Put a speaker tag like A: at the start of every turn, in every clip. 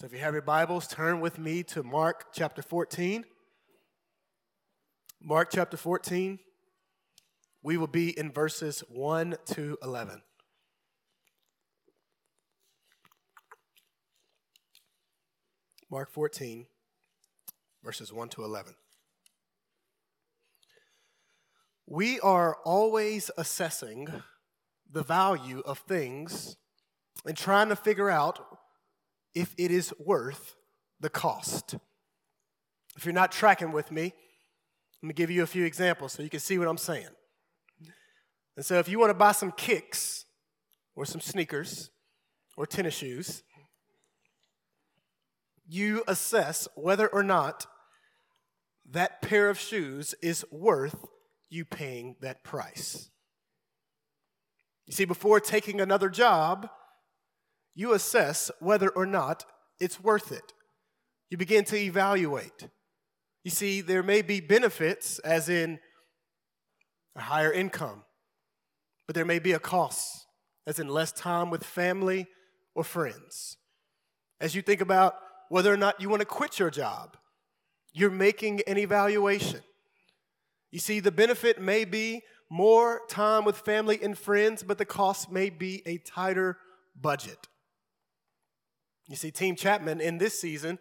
A: So if you have your Bibles, turn with me to Mark chapter 14. Mark chapter 14. We will be in verses 1 to 11. Mark 14, verses 1 to 11. We are always assessing the value of things and trying to figure out if it is worth the cost. If you're not tracking with me, let me give you a few examples so you can see what I'm saying. And so, if you want to buy some kicks or some sneakers or tennis shoes, you assess whether or not that pair of shoes is worth you paying that price. You see, before taking another job, you assess whether or not it's worth it. You begin to evaluate. You see, there may be benefits, as in a higher income, but there may be a cost, as in less time with family or friends. As you think about whether or not you want to quit your job, you're making an evaluation. You see, the benefit may be more time with family and friends, but the cost may be a tighter budget. You see, Team Chapman in this season,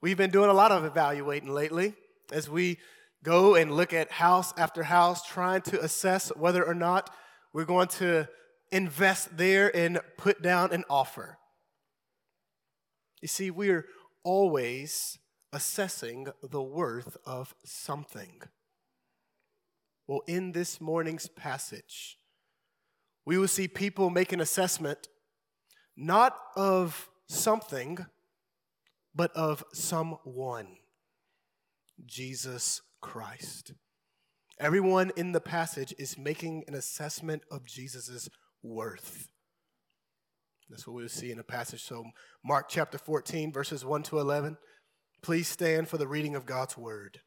A: we've been doing a lot of evaluating lately as we go and look at house after house, trying to assess whether or not we're going to invest there and put down an offer. You see, we're always assessing the worth of something. Well, in this morning's passage, we will see people make an assessment not of something, but of someone Jesus Christ. Everyone in the passage is making an assessment of Jesus' worth. That's what we'll see in the passage. So, Mark chapter 14, verses 1 to 11. Please stand for the reading of God's word.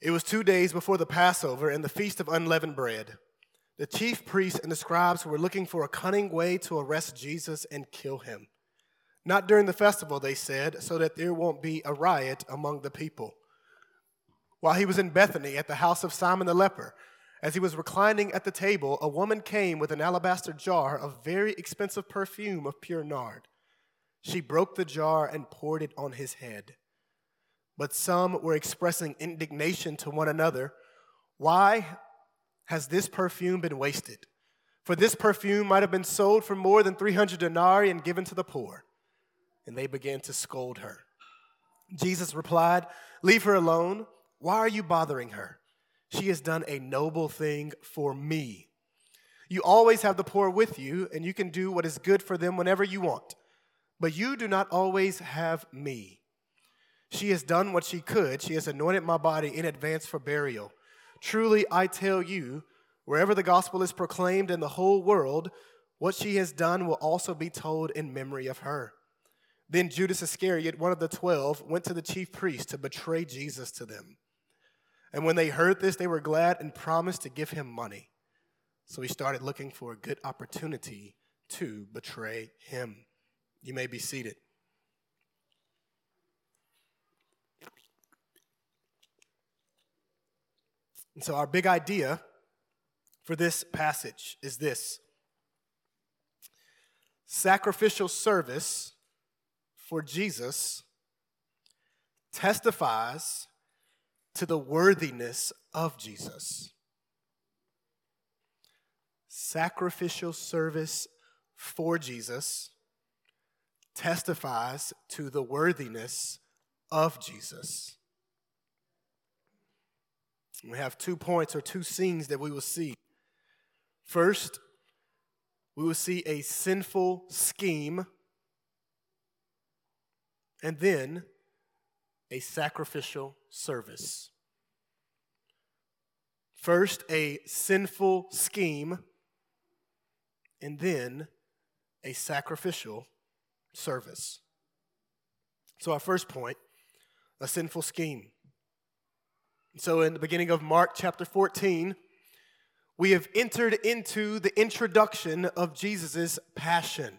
A: It was two days before the Passover and the feast of unleavened bread. The chief priests and the scribes were looking for a cunning way to arrest Jesus and kill him. Not during the festival, they said, so that there won't be a riot among the people. While he was in Bethany at the house of Simon the leper, as he was reclining at the table, a woman came with an alabaster jar of very expensive perfume of pure nard. She broke the jar and poured it on his head. But some were expressing indignation to one another. Why has this perfume been wasted? For this perfume might have been sold for more than 300 denarii and given to the poor. And they began to scold her. Jesus replied, Leave her alone. Why are you bothering her? She has done a noble thing for me. You always have the poor with you, and you can do what is good for them whenever you want. But you do not always have me. She has done what she could. She has anointed my body in advance for burial. Truly, I tell you, wherever the gospel is proclaimed in the whole world, what she has done will also be told in memory of her. Then Judas Iscariot, one of the twelve, went to the chief priests to betray Jesus to them. And when they heard this, they were glad and promised to give him money. So he started looking for a good opportunity to betray him. You may be seated. And so, our big idea for this passage is this sacrificial service for Jesus testifies to the worthiness of Jesus. Sacrificial service for Jesus testifies to the worthiness of Jesus. We have two points or two scenes that we will see. First, we will see a sinful scheme, and then a sacrificial service. First, a sinful scheme, and then a sacrificial service. So, our first point a sinful scheme. So, in the beginning of Mark chapter 14, we have entered into the introduction of Jesus' passion,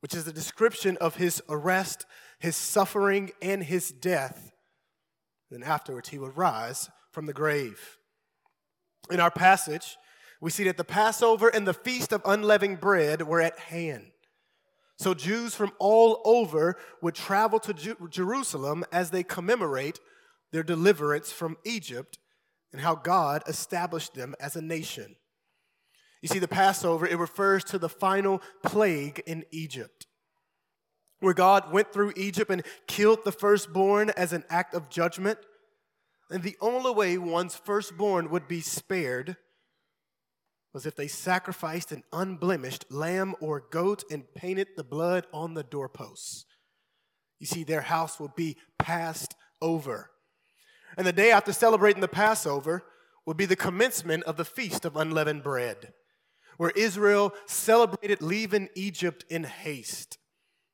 A: which is a description of his arrest, his suffering, and his death. Then afterwards, he would rise from the grave. In our passage, we see that the Passover and the Feast of Unleavened Bread were at hand. So Jews from all over would travel to Jerusalem as they commemorate their deliverance from Egypt and how God established them as a nation. You see, the Passover, it refers to the final plague in Egypt, where God went through Egypt and killed the firstborn as an act of judgment. And the only way one's firstborn would be spared was if they sacrificed an unblemished lamb or goat and painted the blood on the doorposts. You see, their house would be passed over. And the day after celebrating the Passover would be the commencement of the Feast of Unleavened Bread, where Israel celebrated leaving Egypt in haste.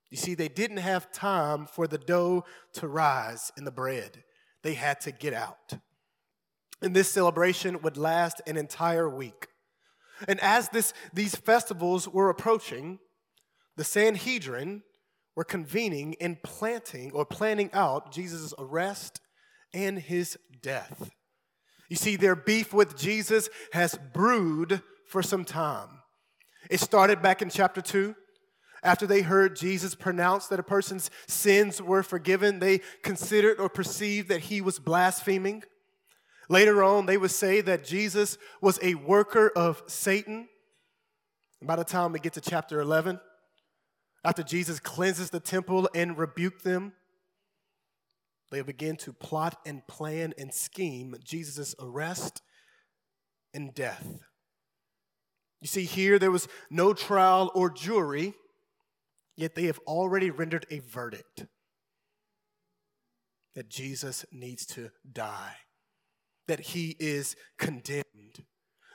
A: You see, they didn't have time for the dough to rise in the bread, they had to get out. And this celebration would last an entire week. And as this, these festivals were approaching, the Sanhedrin were convening and planting or planning out Jesus' arrest and his death. You see, their beef with Jesus has brewed for some time. It started back in chapter 2. After they heard Jesus pronounce that a person's sins were forgiven, they considered or perceived that he was blaspheming. Later on, they would say that Jesus was a worker of Satan. By the time we get to chapter 11, after Jesus cleanses the temple and rebuked them, they begin to plot and plan and scheme Jesus' arrest and death. You see, here there was no trial or jury, yet they have already rendered a verdict that Jesus needs to die that he is condemned.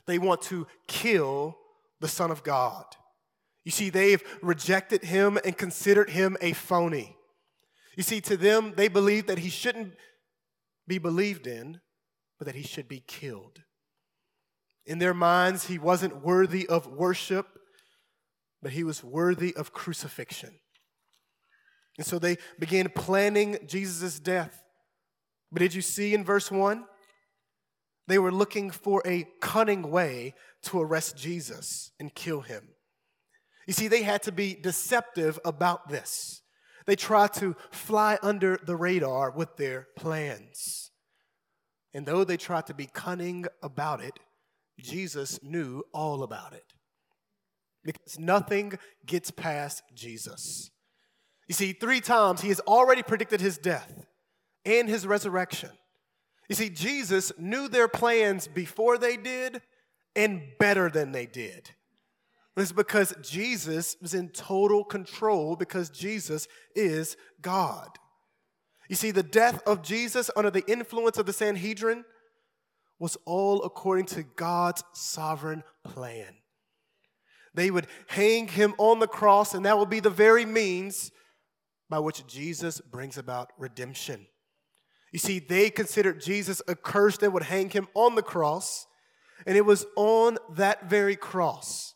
A: They want to kill the Son of God. You see, they've rejected him and considered him a phony. You see, to them, they believed that he shouldn't be believed in, but that he should be killed. In their minds, he wasn't worthy of worship, but he was worthy of crucifixion. And so they began planning Jesus' death. But did you see in verse 1? They were looking for a cunning way to arrest Jesus and kill him. You see, they had to be deceptive about this. They try to fly under the radar with their plans. And though they tried to be cunning about it, Jesus knew all about it. Because nothing gets past Jesus. You see, three times he has already predicted his death and his resurrection. You see, Jesus knew their plans before they did and better than they did. It's because Jesus was in total control because Jesus is God. You see, the death of Jesus under the influence of the Sanhedrin was all according to God's sovereign plan. They would hang him on the cross, and that would be the very means by which Jesus brings about redemption. You see, they considered Jesus a curse that would hang him on the cross, and it was on that very cross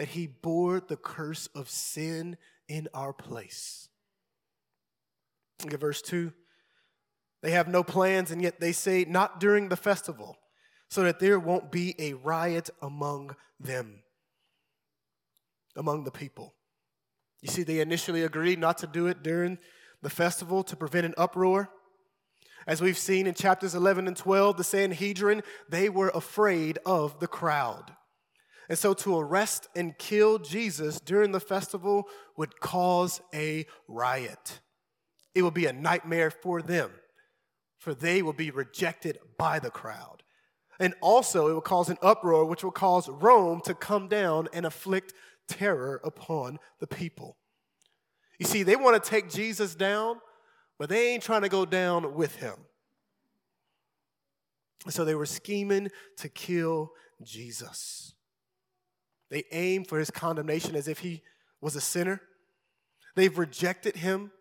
A: that he bore the curse of sin in our place. Look at verse 2. They have no plans, and yet they say, Not during the festival, so that there won't be a riot among them, among the people. You see, they initially agreed not to do it during the festival to prevent an uproar. As we've seen in chapters 11 and 12, the Sanhedrin, they were afraid of the crowd. And so to arrest and kill Jesus during the festival would cause a riot. It would be a nightmare for them, for they will be rejected by the crowd. And also, it will cause an uproar, which will cause Rome to come down and afflict terror upon the people. You see, they want to take Jesus down, but they ain't trying to go down with him. So they were scheming to kill Jesus. They aim for his condemnation as if he was a sinner. They've rejected him.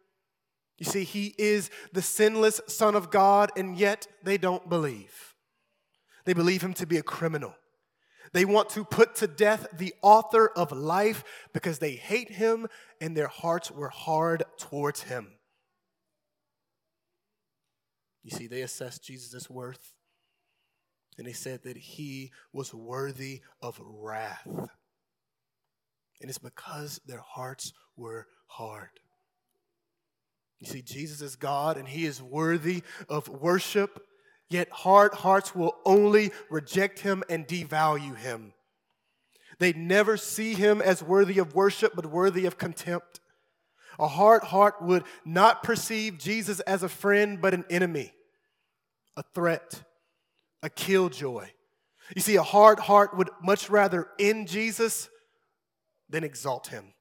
A: You see, he is the sinless Son of God, and yet they don't believe. They believe him to be a criminal. They want to put to death the author of life because they hate him and their hearts were hard towards him. You see, they assessed Jesus' worth and they said that he was worthy of wrath. And it's because their hearts were hard. You see, Jesus is God and he is worthy of worship, yet hard hearts will only reject him and devalue him. They never see him as worthy of worship, but worthy of contempt. A hard heart would not perceive Jesus as a friend, but an enemy, a threat, a killjoy. You see, a hard heart would much rather end Jesus than exalt him.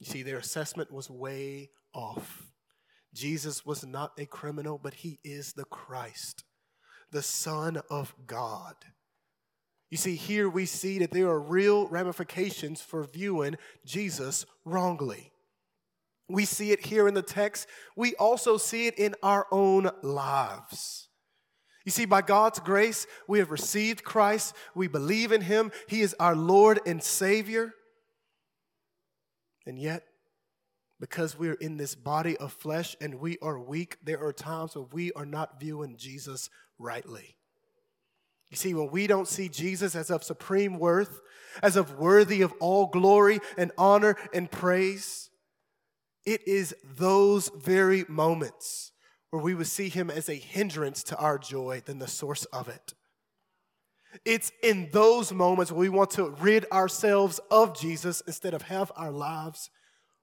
A: You see, their assessment was way off. Jesus was not a criminal, but he is the Christ, the Son of God. You see, here we see that there are real ramifications for viewing Jesus wrongly. We see it here in the text. We also see it in our own lives. You see, by God's grace, we have received Christ. We believe in him. He is our Lord and Savior. And yet, because we're in this body of flesh and we are weak, there are times when we are not viewing Jesus rightly. You see, when we don't see Jesus as of supreme worth, as of worthy of all glory and honor and praise, it is those very moments where we would see him as a hindrance to our joy than the source of it. It's in those moments where we want to rid ourselves of Jesus instead of have our lives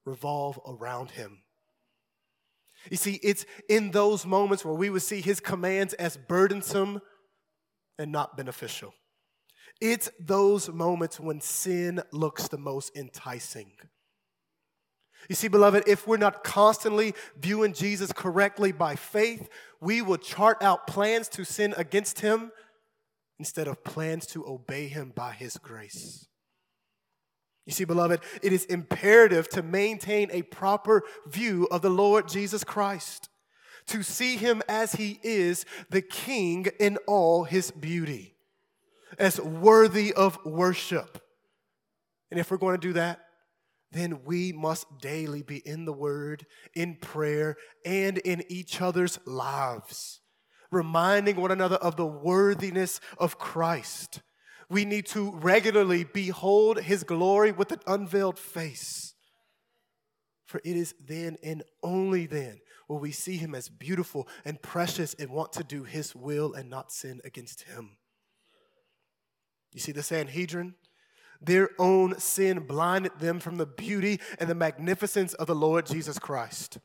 A: revolve around him. You see, it's in those moments where we would see his commands as burdensome and not beneficial. It's those moments when sin looks the most enticing. You see, beloved, if we're not constantly viewing Jesus correctly by faith, we will chart out plans to sin against him instead of plans to obey him by his grace. You see, beloved, it is imperative to maintain a proper view of the Lord Jesus Christ, to see him as he is, the King in all his beauty, as worthy of worship. And if we're going to do that, then we must daily be in the Word, in prayer, and in each other's lives reminding one another of the worthiness of Christ. We need to regularly behold his glory with an unveiled face. For it is then and only then will we see him as beautiful and precious and want to do his will and not sin against him. You see the Sanhedrin? Their own sin blinded them from the beauty and the magnificence of the Lord Jesus Christ.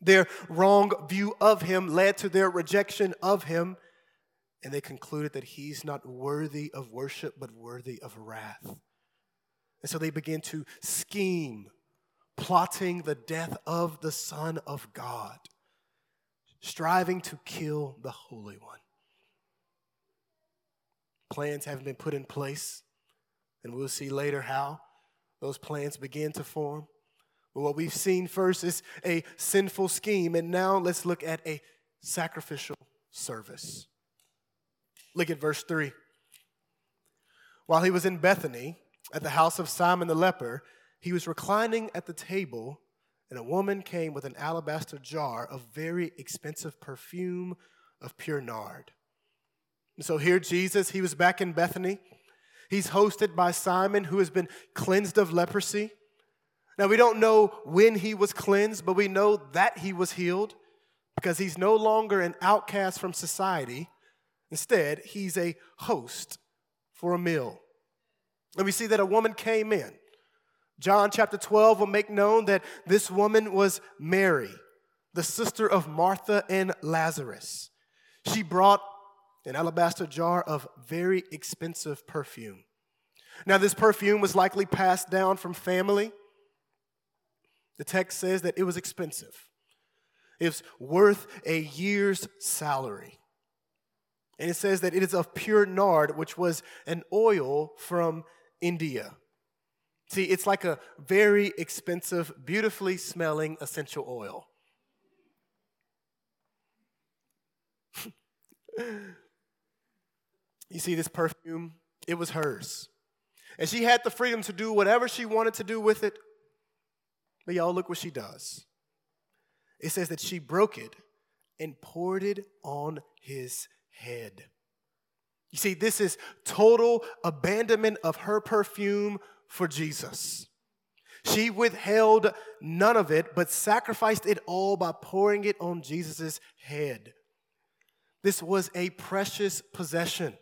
A: Their wrong view of him led to their rejection of him, and they concluded that he's not worthy of worship, but worthy of wrath. And so they began to scheme, plotting the death of the Son of God, striving to kill the Holy One. Plans haven't been put in place, and we'll see later how those plans begin to form. But what we've seen first is a sinful scheme, and now let's look at a sacrificial service. Look at verse 3. While he was in Bethany, at the house of Simon the leper, he was reclining at the table, and a woman came with an alabaster jar of very expensive perfume of pure nard. And so here, Jesus, he was back in Bethany. He's hosted by Simon, who has been cleansed of leprosy. Now, we don't know when he was cleansed, but we know that he was healed because he's no longer an outcast from society. Instead, he's a host for a meal. And we see that a woman came in. John chapter 12 will make known that this woman was Mary, the sister of Martha and Lazarus. She brought an alabaster jar of very expensive perfume. Now, this perfume was likely passed down from family the text says that it was expensive. It was worth a year's salary. And it says that it is of pure nard, which was an oil from India. See, it's like a very expensive, beautifully smelling essential oil. You see, this perfume, it was hers. And she had the freedom to do whatever she wanted to do with it. But y'all, look what she does. It says that she broke it and poured it on his head. You see, this is total abandonment of her perfume for Jesus. She withheld none of it, but sacrificed it all by pouring it on Jesus' head. This was a precious possession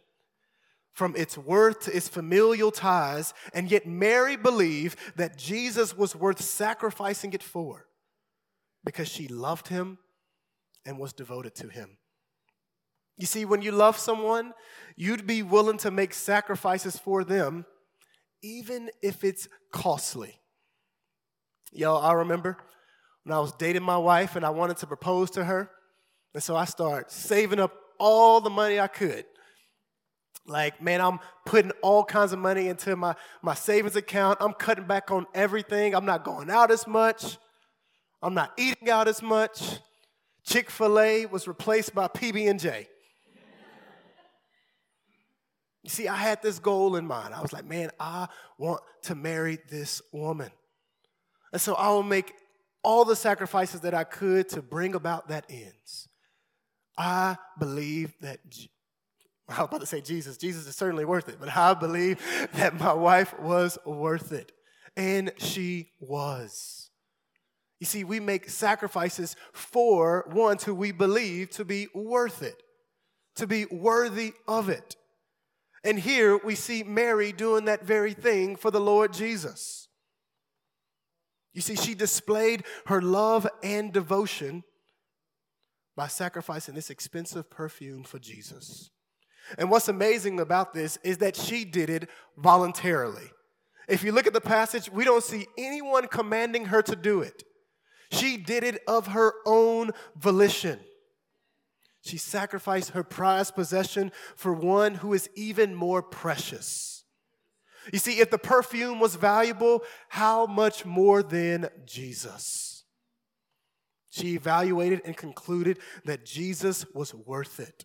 A: from its worth to its familial ties, and yet Mary believed that Jesus was worth sacrificing it for because she loved him and was devoted to him. You see, when you love someone, you'd be willing to make sacrifices for them, even if it's costly. Y'all, I remember when I was dating my wife and I wanted to propose to her. And so I started saving up all the money I could. Like, man, I'm putting all kinds of money into my, my savings account. I'm cutting back on everything. I'm not going out as much. I'm not eating out as much. Chick-fil-A was replaced by PB&J. You see, I had this goal in mind. I was like, man, I want to marry this woman. And so I will make all the sacrifices that I could to bring about that ends. I believe that I was about to say Jesus. Jesus is certainly worth it, but I believe that my wife was worth it. And she was. You see, we make sacrifices for ones who we believe to be worth it, to be worthy of it. And here we see Mary doing that very thing for the Lord Jesus. You see, she displayed her love and devotion by sacrificing this expensive perfume for Jesus. And what's amazing about this is that she did it voluntarily. If you look at the passage, we don't see anyone commanding her to do it. She did it of her own volition. She sacrificed her prized possession for one who is even more precious. You see, if the perfume was valuable, how much more than Jesus? She evaluated and concluded that Jesus was worth it.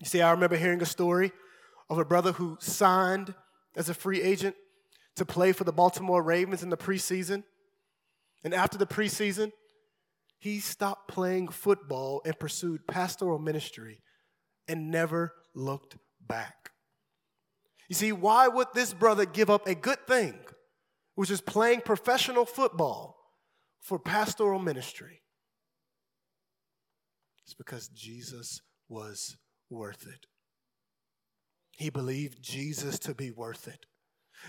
A: You see, I remember hearing a story of a brother who signed as a free agent to play for the Baltimore Ravens in the preseason. And after the preseason, he stopped playing football and pursued pastoral ministry and never looked back. You see, why would this brother give up a good thing, which is playing professional football, for pastoral ministry? It's because Jesus was worth it. He believed Jesus to be worth it.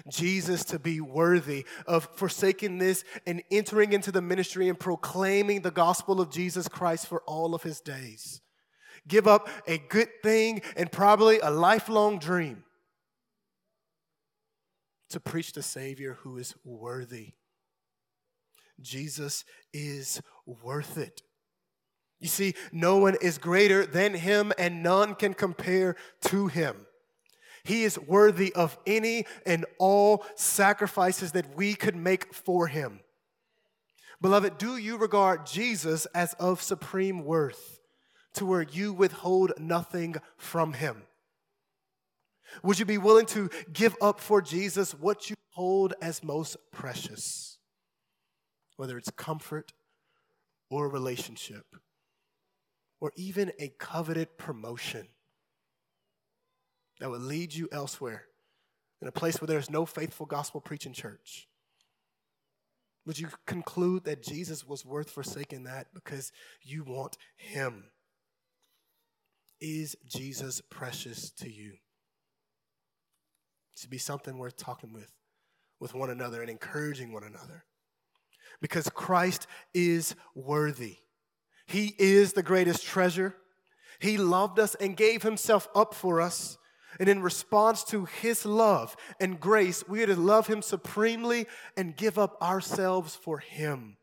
A: Jesus to be worthy of forsaking this and entering into the ministry and proclaiming the gospel of Jesus Christ for all of his days. Give up a good thing and probably a lifelong dream to preach the Savior who is worthy. Jesus is worth it. You see, no one is greater than him, and none can compare to him. He is worthy of any and all sacrifices that we could make for him. Beloved, do you regard Jesus as of supreme worth to where you withhold nothing from him? Would you be willing to give up for Jesus what you hold as most precious? Whether it's comfort or relationship, or even a coveted promotion that would lead you elsewhere in a place where there's no faithful gospel preaching church? Would you conclude that Jesus was worth forsaking that because you want him? Is Jesus precious to you? To be something worth talking with, with one another and encouraging one another. Because Christ is worthy. He is the greatest treasure. He loved us and gave himself up for us. And in response to his love and grace, we are to love him supremely and give up ourselves for him.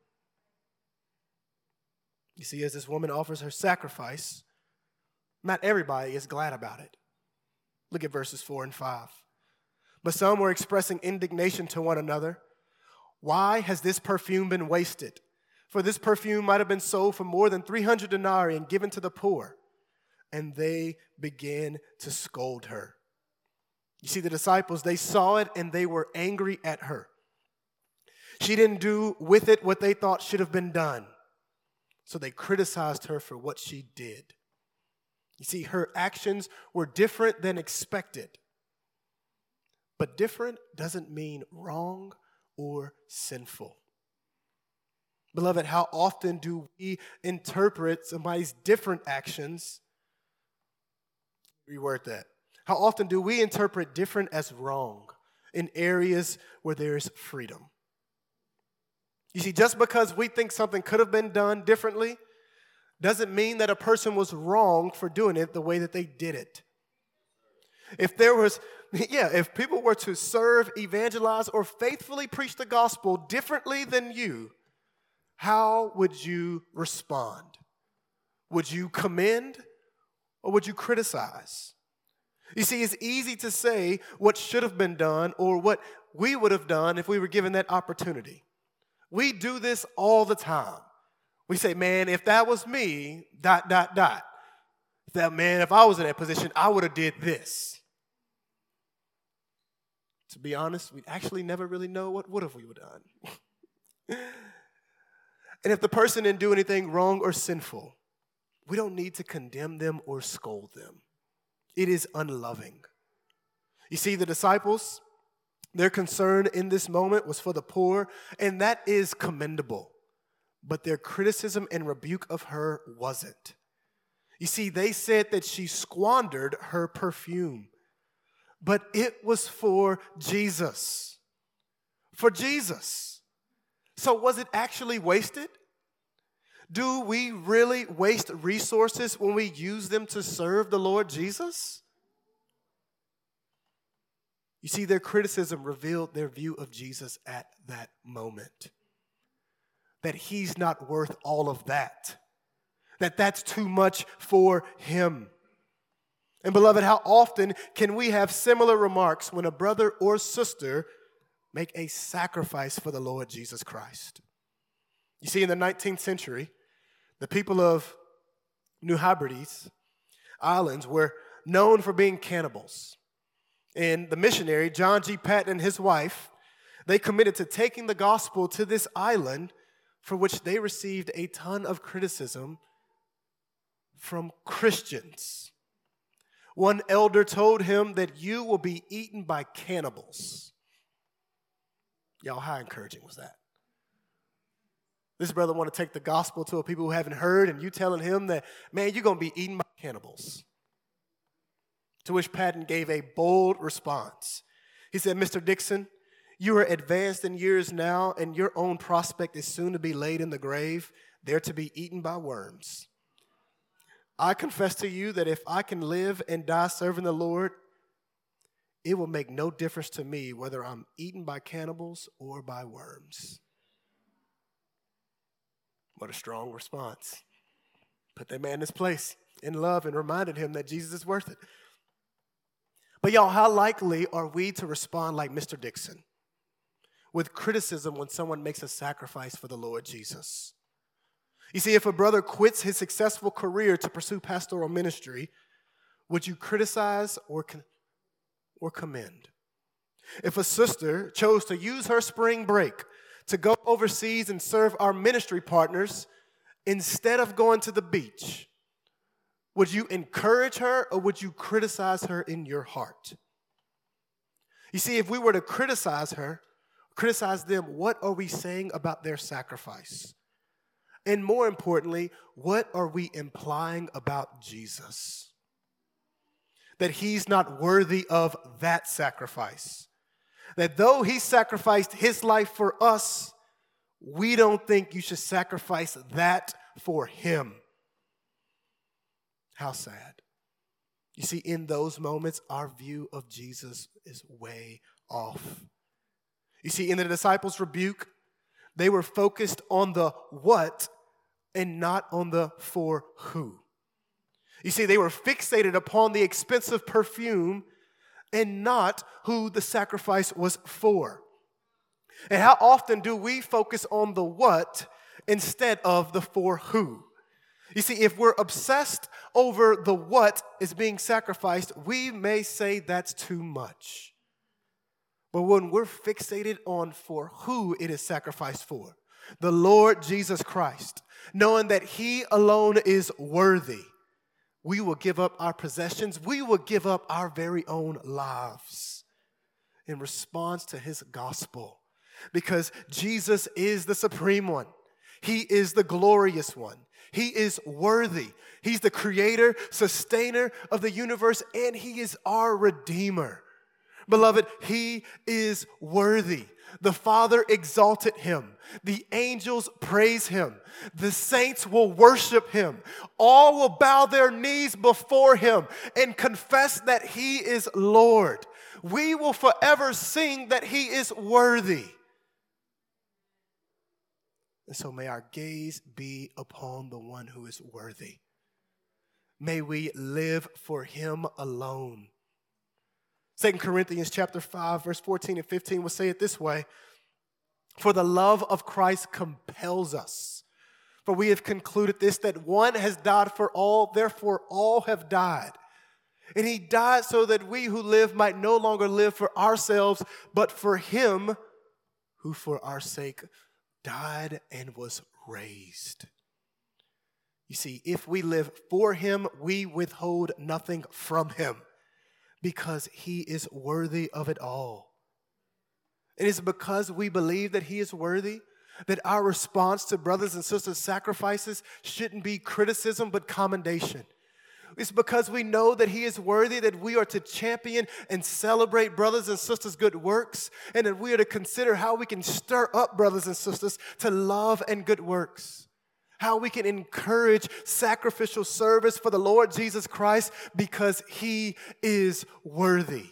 A: You see, as this woman offers her sacrifice, not everybody is glad about it. Look at verses 4 and 5. But some were expressing indignation to one another. Why has this perfume been wasted? For this perfume might have been sold for more than 300 denarii and given to the poor. and they began to scold her. You see, the disciples, they saw it and they were angry at her. She didn't do with it what they thought should have been done. So they criticized her for what she did. You see, her actions were different than expected. But different doesn't mean wrong or sinful. Beloved, how often do we interpret somebody's different actions? Reword that. How often do we interpret different as wrong in areas where there is freedom? You see, just because we think something could have been done differently doesn't mean that a person was wrong for doing it the way that they did it. If there was, yeah, if people were to serve, evangelize, or faithfully preach the gospel differently than you, how would you respond? Would you commend or would you criticize? You see, it's easy to say what should have been done or what we would have done if we were given that opportunity. We do this all the time. We say, man, if that was me, dot, dot, dot. That man, if I was in that position, I would have did this. To be honest, we actually never really know what would have we done. and if the person didn't do anything wrong or sinful, we don't need to condemn them or scold them. It is unloving. You see, the disciples, their concern in this moment was for the poor, and that is commendable. But their criticism and rebuke of her wasn't. You see, they said that she squandered her perfume, but it was for Jesus. For Jesus. So, was it actually wasted? Do we really waste resources when we use them to serve the Lord Jesus? You see, their criticism revealed their view of Jesus at that moment. That he's not worth all of that, that that's too much for him. And, beloved, how often can we have similar remarks when a brother or sister make a sacrifice for the Lord Jesus Christ? You see, in the 19th century, the people of New Hebrides Islands were known for being cannibals and the missionary, John G. Paton, and his wife, they committed to taking the gospel to this island for which they received a ton of criticism from Christians. One elder told him that you will be eaten by cannibals. Y'all, how encouraging was that? This brother want to take the gospel to a people who haven't heard, and you telling him that, man, you're going to be eaten by cannibals. To which Paton gave a bold response. He said, Mr. Dickson, you are advanced in years now, and your own prospect is soon to be laid in the grave, there to be eaten by worms. I confess to you that if I can live and die serving the Lord, it will make no difference to me whether I'm eaten by cannibals or by worms. What a strong response. Put that man in his place in love and reminded him that Jesus is worth it. But y'all, how likely are we to respond like Mr. Dickson with criticism when someone makes a sacrifice for the Lord Jesus? You see, if a brother quits his successful career to pursue pastoral ministry, would you criticize or, con- or commend? If a sister chose to use her spring break to go overseas and serve our ministry partners instead of going to the beach, would you encourage her or would you criticize her in your heart? You see, if we were to criticize her, criticize them, what are we saying about their sacrifice? And more importantly, what are we implying about Jesus? That he's not worthy of that sacrifice. That though he sacrificed his life for us, we don't think you should sacrifice that for him. How sad. You see, in those moments, our view of Jesus is way off. You see, in the disciples' rebuke, they were focused on the what and not on the for who. You see, they were fixated upon the expensive perfume and not who the sacrifice was for. And how often do we focus on the what instead of the for who? You see, if we're obsessed over the what is being sacrificed, we may say that's too much. But when we're fixated on for who it is sacrificed for, the Lord Jesus Christ, knowing that He alone is worthy, we will give up our possessions, we will give up our very own lives in response to His gospel. Because Jesus is the supreme one, He is the glorious one. He is worthy. He's the creator, sustainer of the universe, and He is our Redeemer. Beloved, He is worthy. The Father exalted Him. The angels praise Him. The saints will worship Him. All will bow their knees before Him and confess that He is Lord. We will forever sing that He is worthy. And so may our gaze be upon the one who is worthy. May we live for him alone. Second Corinthians chapter 5 verse 14 and 15 will say it this way, for the love of Christ compels us. For we have concluded this that one has died for all, therefore all have died. And he died so that we who live might no longer live for ourselves, but for him who for our sake died and was raised. You see, if we live for him, we withhold nothing from him because he is worthy of it all. It is because we believe that he is worthy that our response to brothers and sisters' sacrifices shouldn't be criticism but commendation. It's because we know that He is worthy, that we are to champion and celebrate brothers and sisters' good works, and that we are to consider how we can stir up brothers and sisters to love and good works. How we can encourage sacrificial service for the Lord Jesus Christ because He is worthy.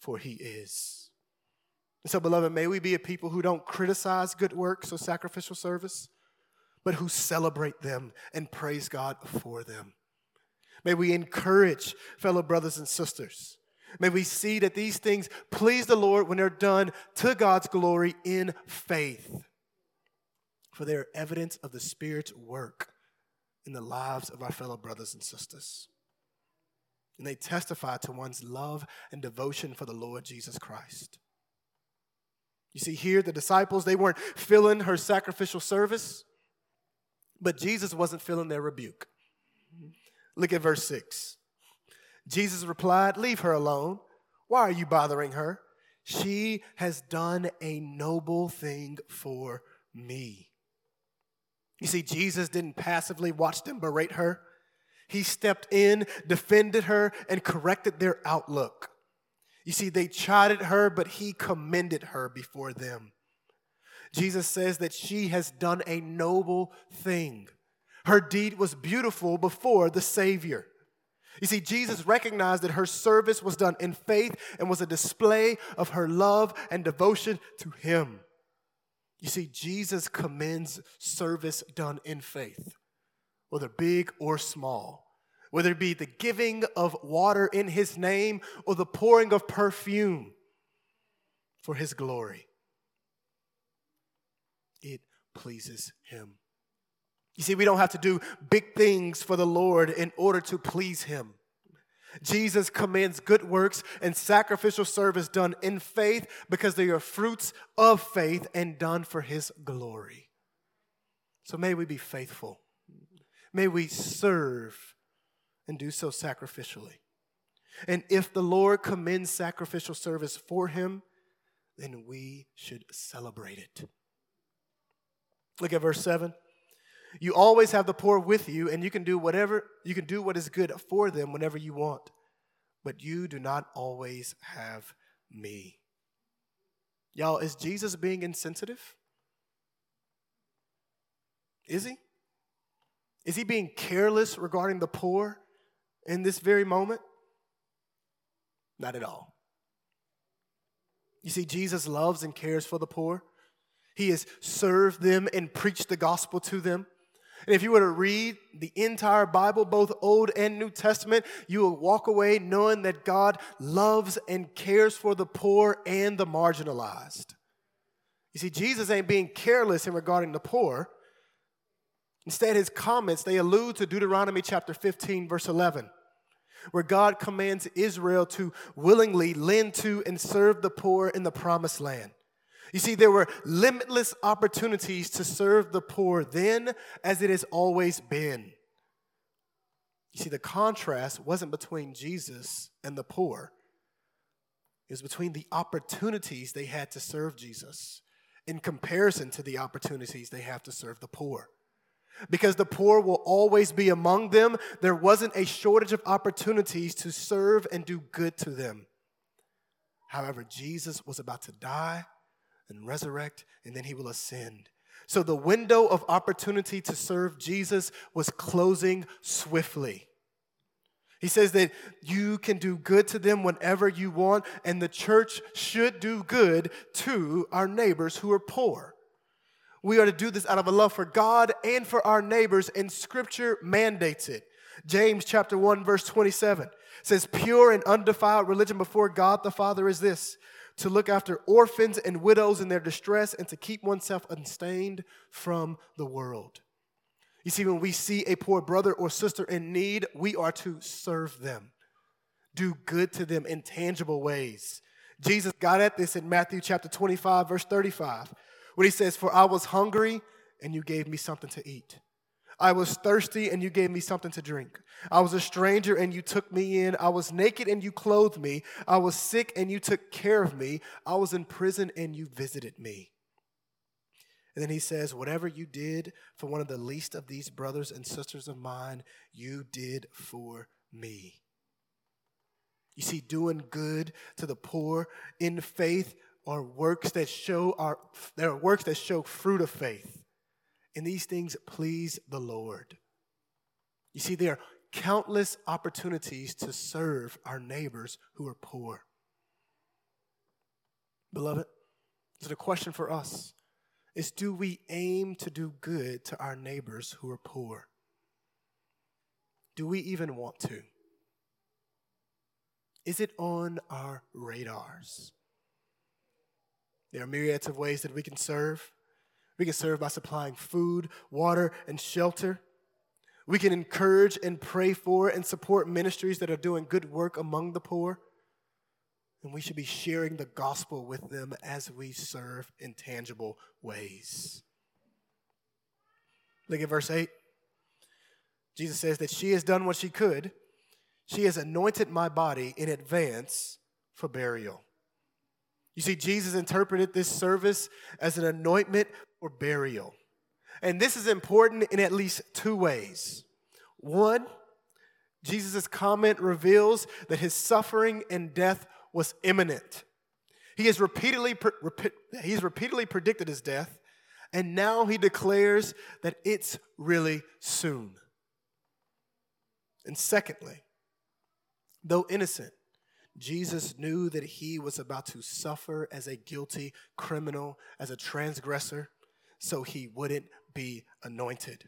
A: For He is. And so, beloved, may we be a people who don't criticize good works or sacrificial service but who celebrate them and praise God for them. May we encourage fellow brothers and sisters. May we see that these things please the Lord when they're done to God's glory in faith. For they are evidence of the Spirit's work in the lives of our fellow brothers and sisters. And they testify to one's love and devotion for the Lord Jesus Christ. You see, here the disciples, they weren't filling her sacrificial service. But Jesus wasn't feeling their rebuke. Look at verse 6. Jesus replied, Leave her alone. Why are you bothering her? She has done a noble thing for me. You see, Jesus didn't passively watch them berate her. He stepped in, defended her, and corrected their outlook. You see, they chided her, but he commended her before them. Jesus says that she has done a noble thing. Her deed was beautiful before the Savior. You see, Jesus recognized that her service was done in faith and was a display of her love and devotion to Him. You see, Jesus commends service done in faith, whether big or small, whether it be the giving of water in His name or the pouring of perfume for His glory it pleases Him. You see, we don't have to do big things for the Lord in order to please Him. Jesus commends good works and sacrificial service done in faith because they are fruits of faith and done for His glory. So may we be faithful. May we serve and do so sacrificially. And if the Lord commends sacrificial service for Him, then we should celebrate it. Look at verse 7. You always have the poor with you, and you can do whatever, you can do what is good for them whenever you want. But you do not always have me. Y'all, is Jesus being insensitive? Is he? Is he being careless regarding the poor in this very moment? Not at all. You see, Jesus loves and cares for the poor. He has served them and preached the gospel to them. And if you were to read the entire Bible, both Old and New Testament, you will walk away knowing that God loves and cares for the poor and the marginalized. You see, Jesus ain't being careless in regarding the poor, Instead, his comments, they allude to Deuteronomy chapter 15, verse 11, where God commands Israel to willingly lend to and serve the poor in the promised land. You see, there were limitless opportunities to serve the poor then as it has always been. You see, the contrast wasn't between Jesus and the poor, it was between the opportunities they had to serve Jesus in comparison to the opportunities they have to serve the poor. Because the poor will always be among them, there wasn't a shortage of opportunities to serve and do good to them. However, Jesus was about to die and resurrect, and then he will ascend. So the window of opportunity to serve Jesus was closing swiftly. He says that you can do good to them whenever you want, and the church should do good to our neighbors who are poor. We are to do this out of a love for God and for our neighbors, and scripture mandates it. James chapter 1 verse 27 says pure and undefiled religion before God the Father is this to look after orphans and widows in their distress and to keep oneself unstained from the world. You see, when we see a poor brother or sister in need, we are to serve them, do good to them in tangible ways. Jesus got at this in Matthew chapter 25, verse 35, when he says, For I was hungry and you gave me something to eat. I was thirsty and you gave me something to drink. I was a stranger and you took me in. I was naked and you clothed me. I was sick and you took care of me. I was in prison and you visited me. And then he says, Whatever you did for one of the least of these brothers and sisters of mine, you did for me. You see, doing good to the poor in faith are works that show our there are works that show fruit of faith. And these things please the Lord. You see, there are countless opportunities to serve our neighbors who are poor. Beloved, so the question for us is do we aim to do good to our neighbors who are poor? Do we even want to? Is it on our radars? There are myriads of ways that we can serve. We can serve by supplying food, water, and shelter. We can encourage and pray for and support ministries that are doing good work among the poor. And we should be sharing the gospel with them as we serve in tangible ways. Look at verse 8. Jesus says that she has done what she could. She has anointed my body in advance for burial. You see, Jesus interpreted this service as an anointment or burial. And this is important in at least two ways. One, Jesus' comment reveals that his suffering and death was imminent. He has repeatedly, he's repeatedly predicted his death, and now he declares that it's really soon. And secondly, though innocent, Jesus knew that he was about to suffer as a guilty criminal, as a transgressor, so he wouldn't be anointed.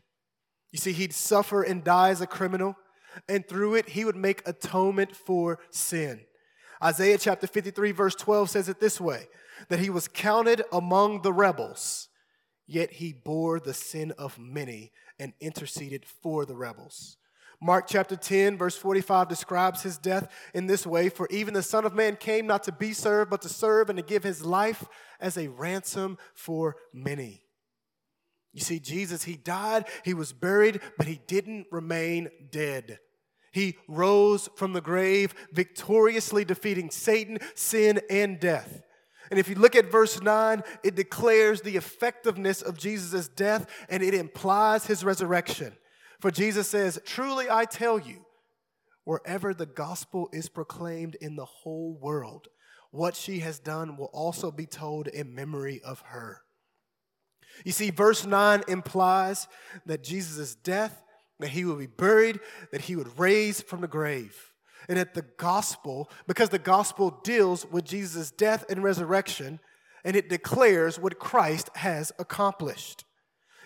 A: You see, he'd suffer and die as a criminal, and through it, he would make atonement for sin. Isaiah chapter 53, verse 12 says it this way that he was counted among the rebels, yet he bore the sin of many and interceded for the rebels. Mark chapter 10, verse 45 describes his death in this way For even the Son of Man came not to be served, but to serve and to give his life as a ransom for many. You see, Jesus, he died, he was buried, but he didn't remain dead. He rose from the grave, victoriously defeating Satan, sin, and death. And if you look at verse 9, it declares the effectiveness of Jesus' death and it implies his resurrection. For Jesus says, Truly I tell you, wherever the gospel is proclaimed in the whole world, what she has done will also be told in memory of her. You see, verse 9 implies that Jesus' death, that he would be buried, that he would raise from the grave. And that the gospel, because the gospel deals with Jesus' death and resurrection, and it declares what Christ has accomplished.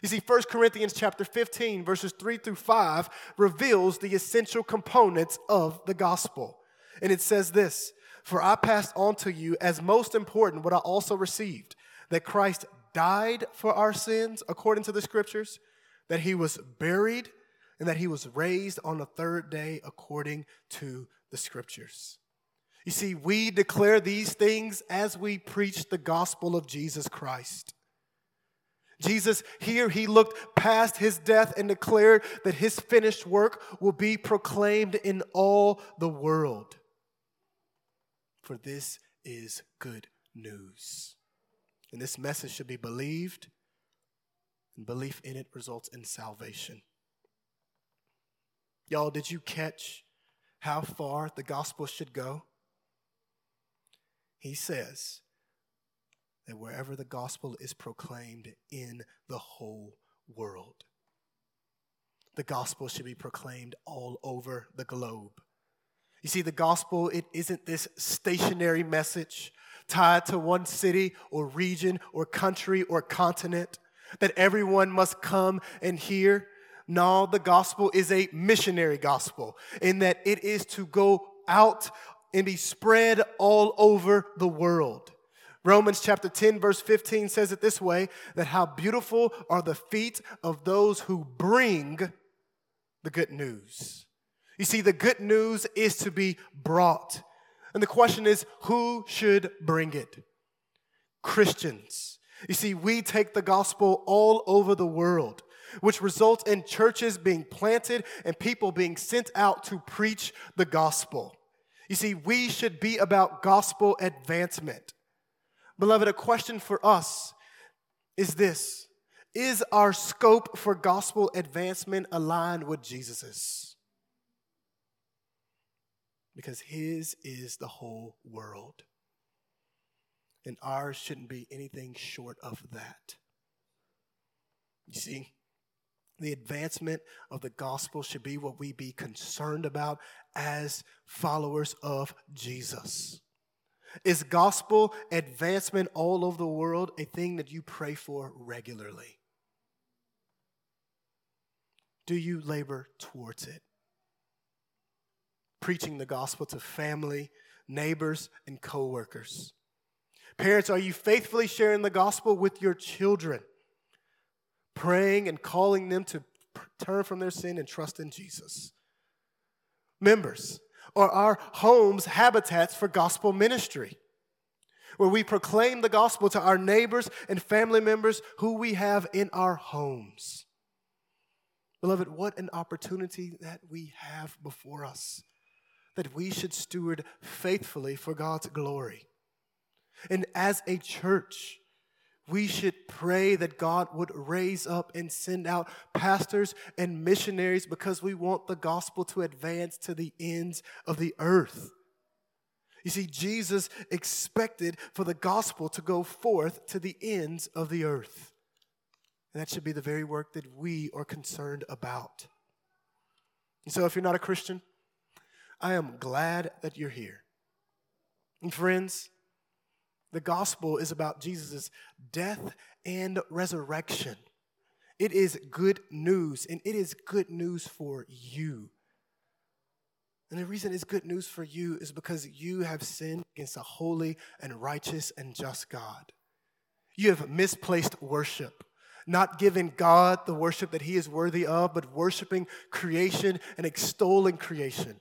A: You see, 1 Corinthians chapter 15, verses 3 through 5, reveals the essential components of the gospel. And it says this For I passed on to you as most important what I also received that Christ died for our sins according to the scriptures, that he was buried, and that he was raised on the third day according to the scriptures. You see, we declare these things as we preach the gospel of Jesus Christ. Jesus, here, he looked past his death and declared that his finished work will be proclaimed in all the world. For this is good news. And this message should be believed, and belief in it results in salvation. Y'all, did you catch how far the gospel should go? He says that wherever the gospel is proclaimed in the whole world, the gospel should be proclaimed all over the globe. You see, the gospel, it isn't this stationary message tied to one city or region or country or continent that everyone must come and hear. No, the gospel is a missionary gospel in that it is to go out and be spread all over the world. Romans chapter 10, verse 15 says it this way that how beautiful are the feet of those who bring the good news. You see, the good news is to be brought. And the question is, who should bring it? Christians. You see, we take the gospel all over the world, which results in churches being planted and people being sent out to preach the gospel. You see, we should be about gospel advancement. Beloved, a question for us is this Is our scope for gospel advancement aligned with Jesus's? Because His is the whole world. And ours shouldn't be anything short of that. You see, the advancement of the gospel should be what we be concerned about as followers of Jesus. Is gospel advancement all over the world a thing that you pray for regularly? Do you labor towards it? Preaching the gospel to family, neighbors, and coworkers? Parents, are you faithfully sharing the gospel with your children? Praying and calling them to turn from their sin and trust in Jesus. Members, are our homes habitats for gospel ministry? Where we proclaim the gospel to our neighbors and family members who we have in our homes. Beloved, what an opportunity that we have before us that we should steward faithfully for God's glory. And as a church, we should pray that God would raise up and send out pastors and missionaries because we want the gospel to advance to the ends of the earth. You see, Jesus expected for the gospel to go forth to the ends of the earth. And that should be the very work that we are concerned about. And so, if you're not a Christian, I am glad that you're here. And friends, the gospel is about Jesus' death and resurrection. It is good news, and it is good news for you. And the reason it's good news for you is because you have sinned against a holy and righteous and just God. You have misplaced worship, not giving God the worship that He is worthy of, but worshiping creation and extolling creation.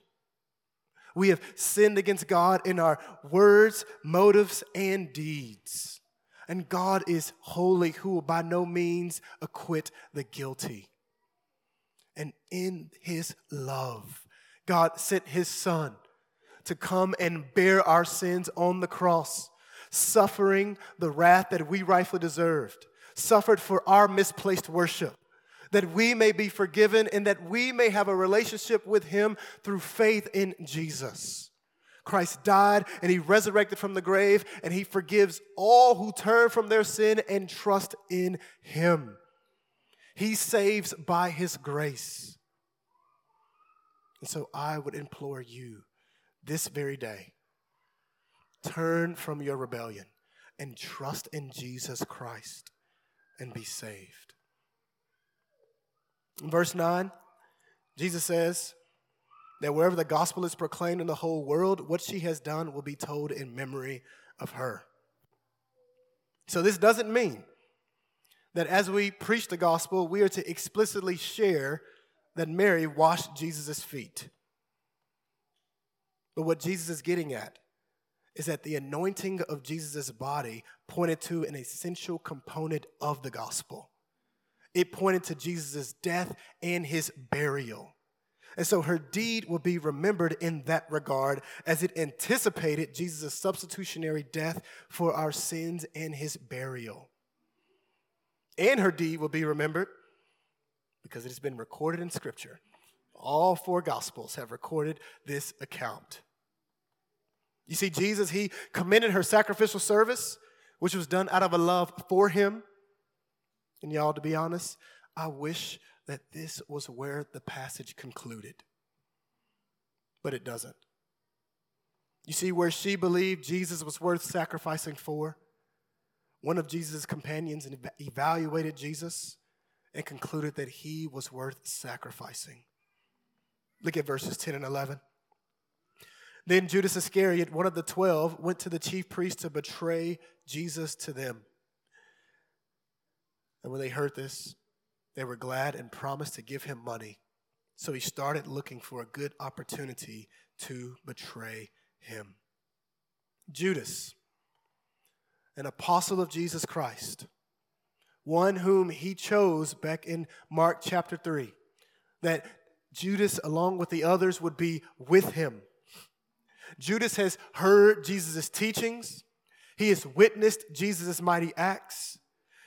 A: We have sinned against God in our words, motives, and deeds. And God is holy, who will by no means acquit the guilty. And in his love, God sent his son to come and bear our sins on the cross, suffering the wrath that we rightfully deserved, suffered for our misplaced worship that we may be forgiven and that we may have a relationship with Him through faith in Jesus. Christ died and He resurrected from the grave, and He forgives all who turn from their sin and trust in Him. He saves by His grace. And so I would implore you this very day turn from your rebellion and trust in Jesus Christ and be saved. Verse 9, Jesus says that wherever the gospel is proclaimed in the whole world, what she has done will be told in memory of her. So this doesn't mean that as we preach the gospel, we are to explicitly share that Mary washed Jesus' feet. But what Jesus is getting at is that the anointing of Jesus' body pointed to an essential component of the gospel. It pointed to Jesus' death and his burial. And so her deed will be remembered in that regard as it anticipated Jesus' substitutionary death for our sins and his burial. And her deed will be remembered because it has been recorded in Scripture. All four Gospels have recorded this account. You see, Jesus, he commended her sacrificial service, which was done out of a love for him. And y'all, to be honest, I wish that this was where the passage concluded. But it doesn't. You see, where she believed Jesus was worth sacrificing for, one of Jesus' companions evaluated Jesus and concluded that he was worth sacrificing. Look at verses 10 and 11. Then Judas Iscariot, one of the twelve, went to the chief priests to betray Jesus to them. And when they heard this, they were glad and promised to give him money. So he started looking for a good opportunity to betray him. Judas, an apostle of Jesus Christ, one whom he chose back in Mark chapter 3, that Judas, along with the others, would be with him. Judas has heard Jesus' teachings, he has witnessed Jesus' mighty acts.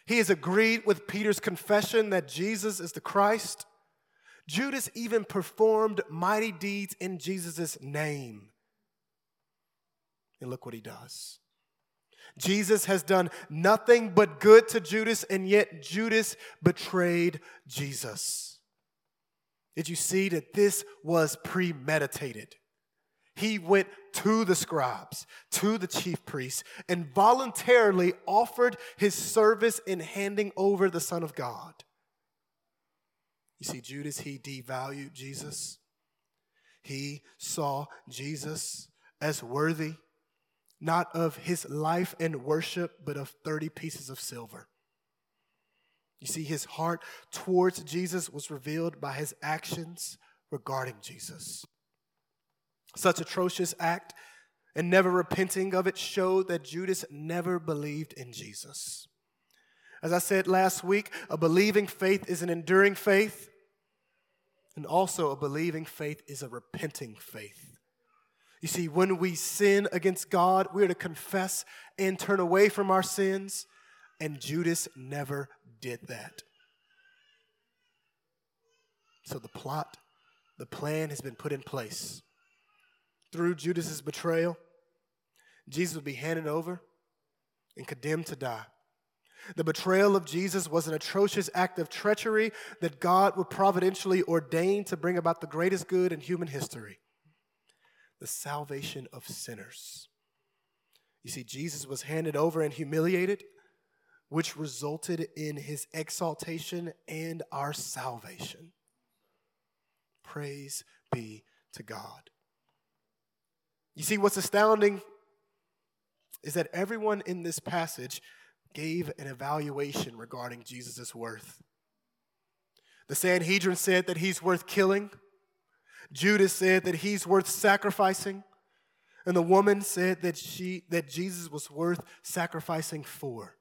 A: He has agreed with Peter's confession that Jesus is the Christ. Judas even performed mighty deeds in Jesus' name. And look what he does. Jesus has done nothing but good to Judas, and yet Judas betrayed Jesus. Did you see that this was premeditated? He went to the scribes, to the chief priests, and voluntarily offered his service in handing over the Son of God. You see, Judas, he devalued Jesus. He saw Jesus as worthy, not of his life and worship, but of 30 pieces of silver. You see, his heart towards Jesus was revealed by his actions regarding Jesus. Such atrocious act and never repenting of it showed that Judas never believed in Jesus. As I said last week, a believing faith is an enduring faith, and also a believing faith is a repenting faith. You see, when we sin against God, we're to confess and turn away from our sins, and Judas never did that. So the plot, the plan has been put in place through Judas's betrayal, Jesus would be handed over and condemned to die. The betrayal of Jesus was an atrocious act of treachery that God would providentially ordain to bring about the greatest good in human history the salvation of sinners. You see, Jesus was handed over and humiliated, which resulted in his exaltation and our salvation. Praise be to God. You see, what's astounding is that everyone in this passage gave an evaluation regarding Jesus' worth. The Sanhedrin said that he's worth killing. Judas said that he's worth sacrificing. And the woman said that she that Jesus was worth sacrificing for.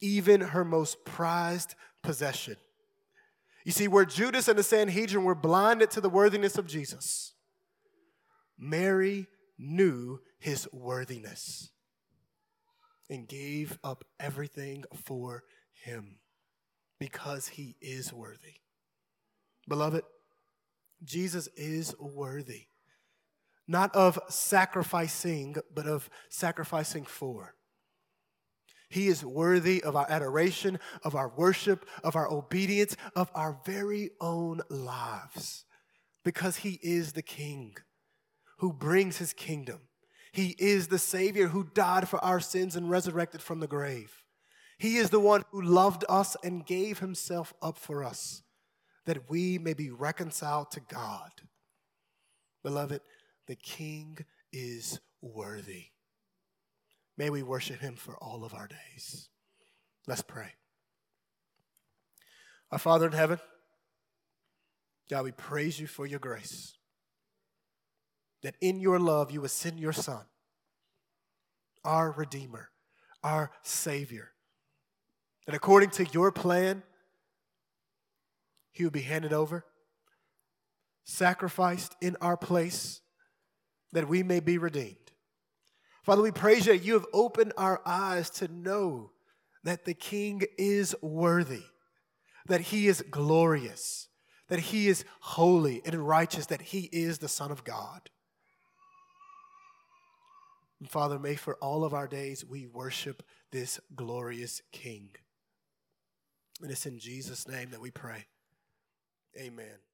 A: Even her most prized possession. You see, where Judas and the Sanhedrin were blinded to the worthiness of Jesus, Mary knew his worthiness and gave up everything for him because he is worthy. Beloved, Jesus is worthy, not of sacrificing, but of sacrificing for. He is worthy of our adoration, of our worship, of our obedience, of our very own lives, because he is the King who brings his kingdom. He is the Savior who died for our sins and resurrected from the grave. He is the one who loved us and gave himself up for us that we may be reconciled to God. Beloved, the King is worthy. May we worship him for all of our days. Let's pray. Our Father in heaven, God, we praise you for your grace. That in your love you would send your Son, our Redeemer, our Savior. And according to your plan, he would be handed over, sacrificed in our place, that we may be redeemed. Father, we praise you that you have opened our eyes to know that the King is worthy, that he is glorious, that he is holy and righteous, that he is the Son of God. Father, may for all of our days we worship this glorious King. And it's in Jesus' name that we pray. Amen.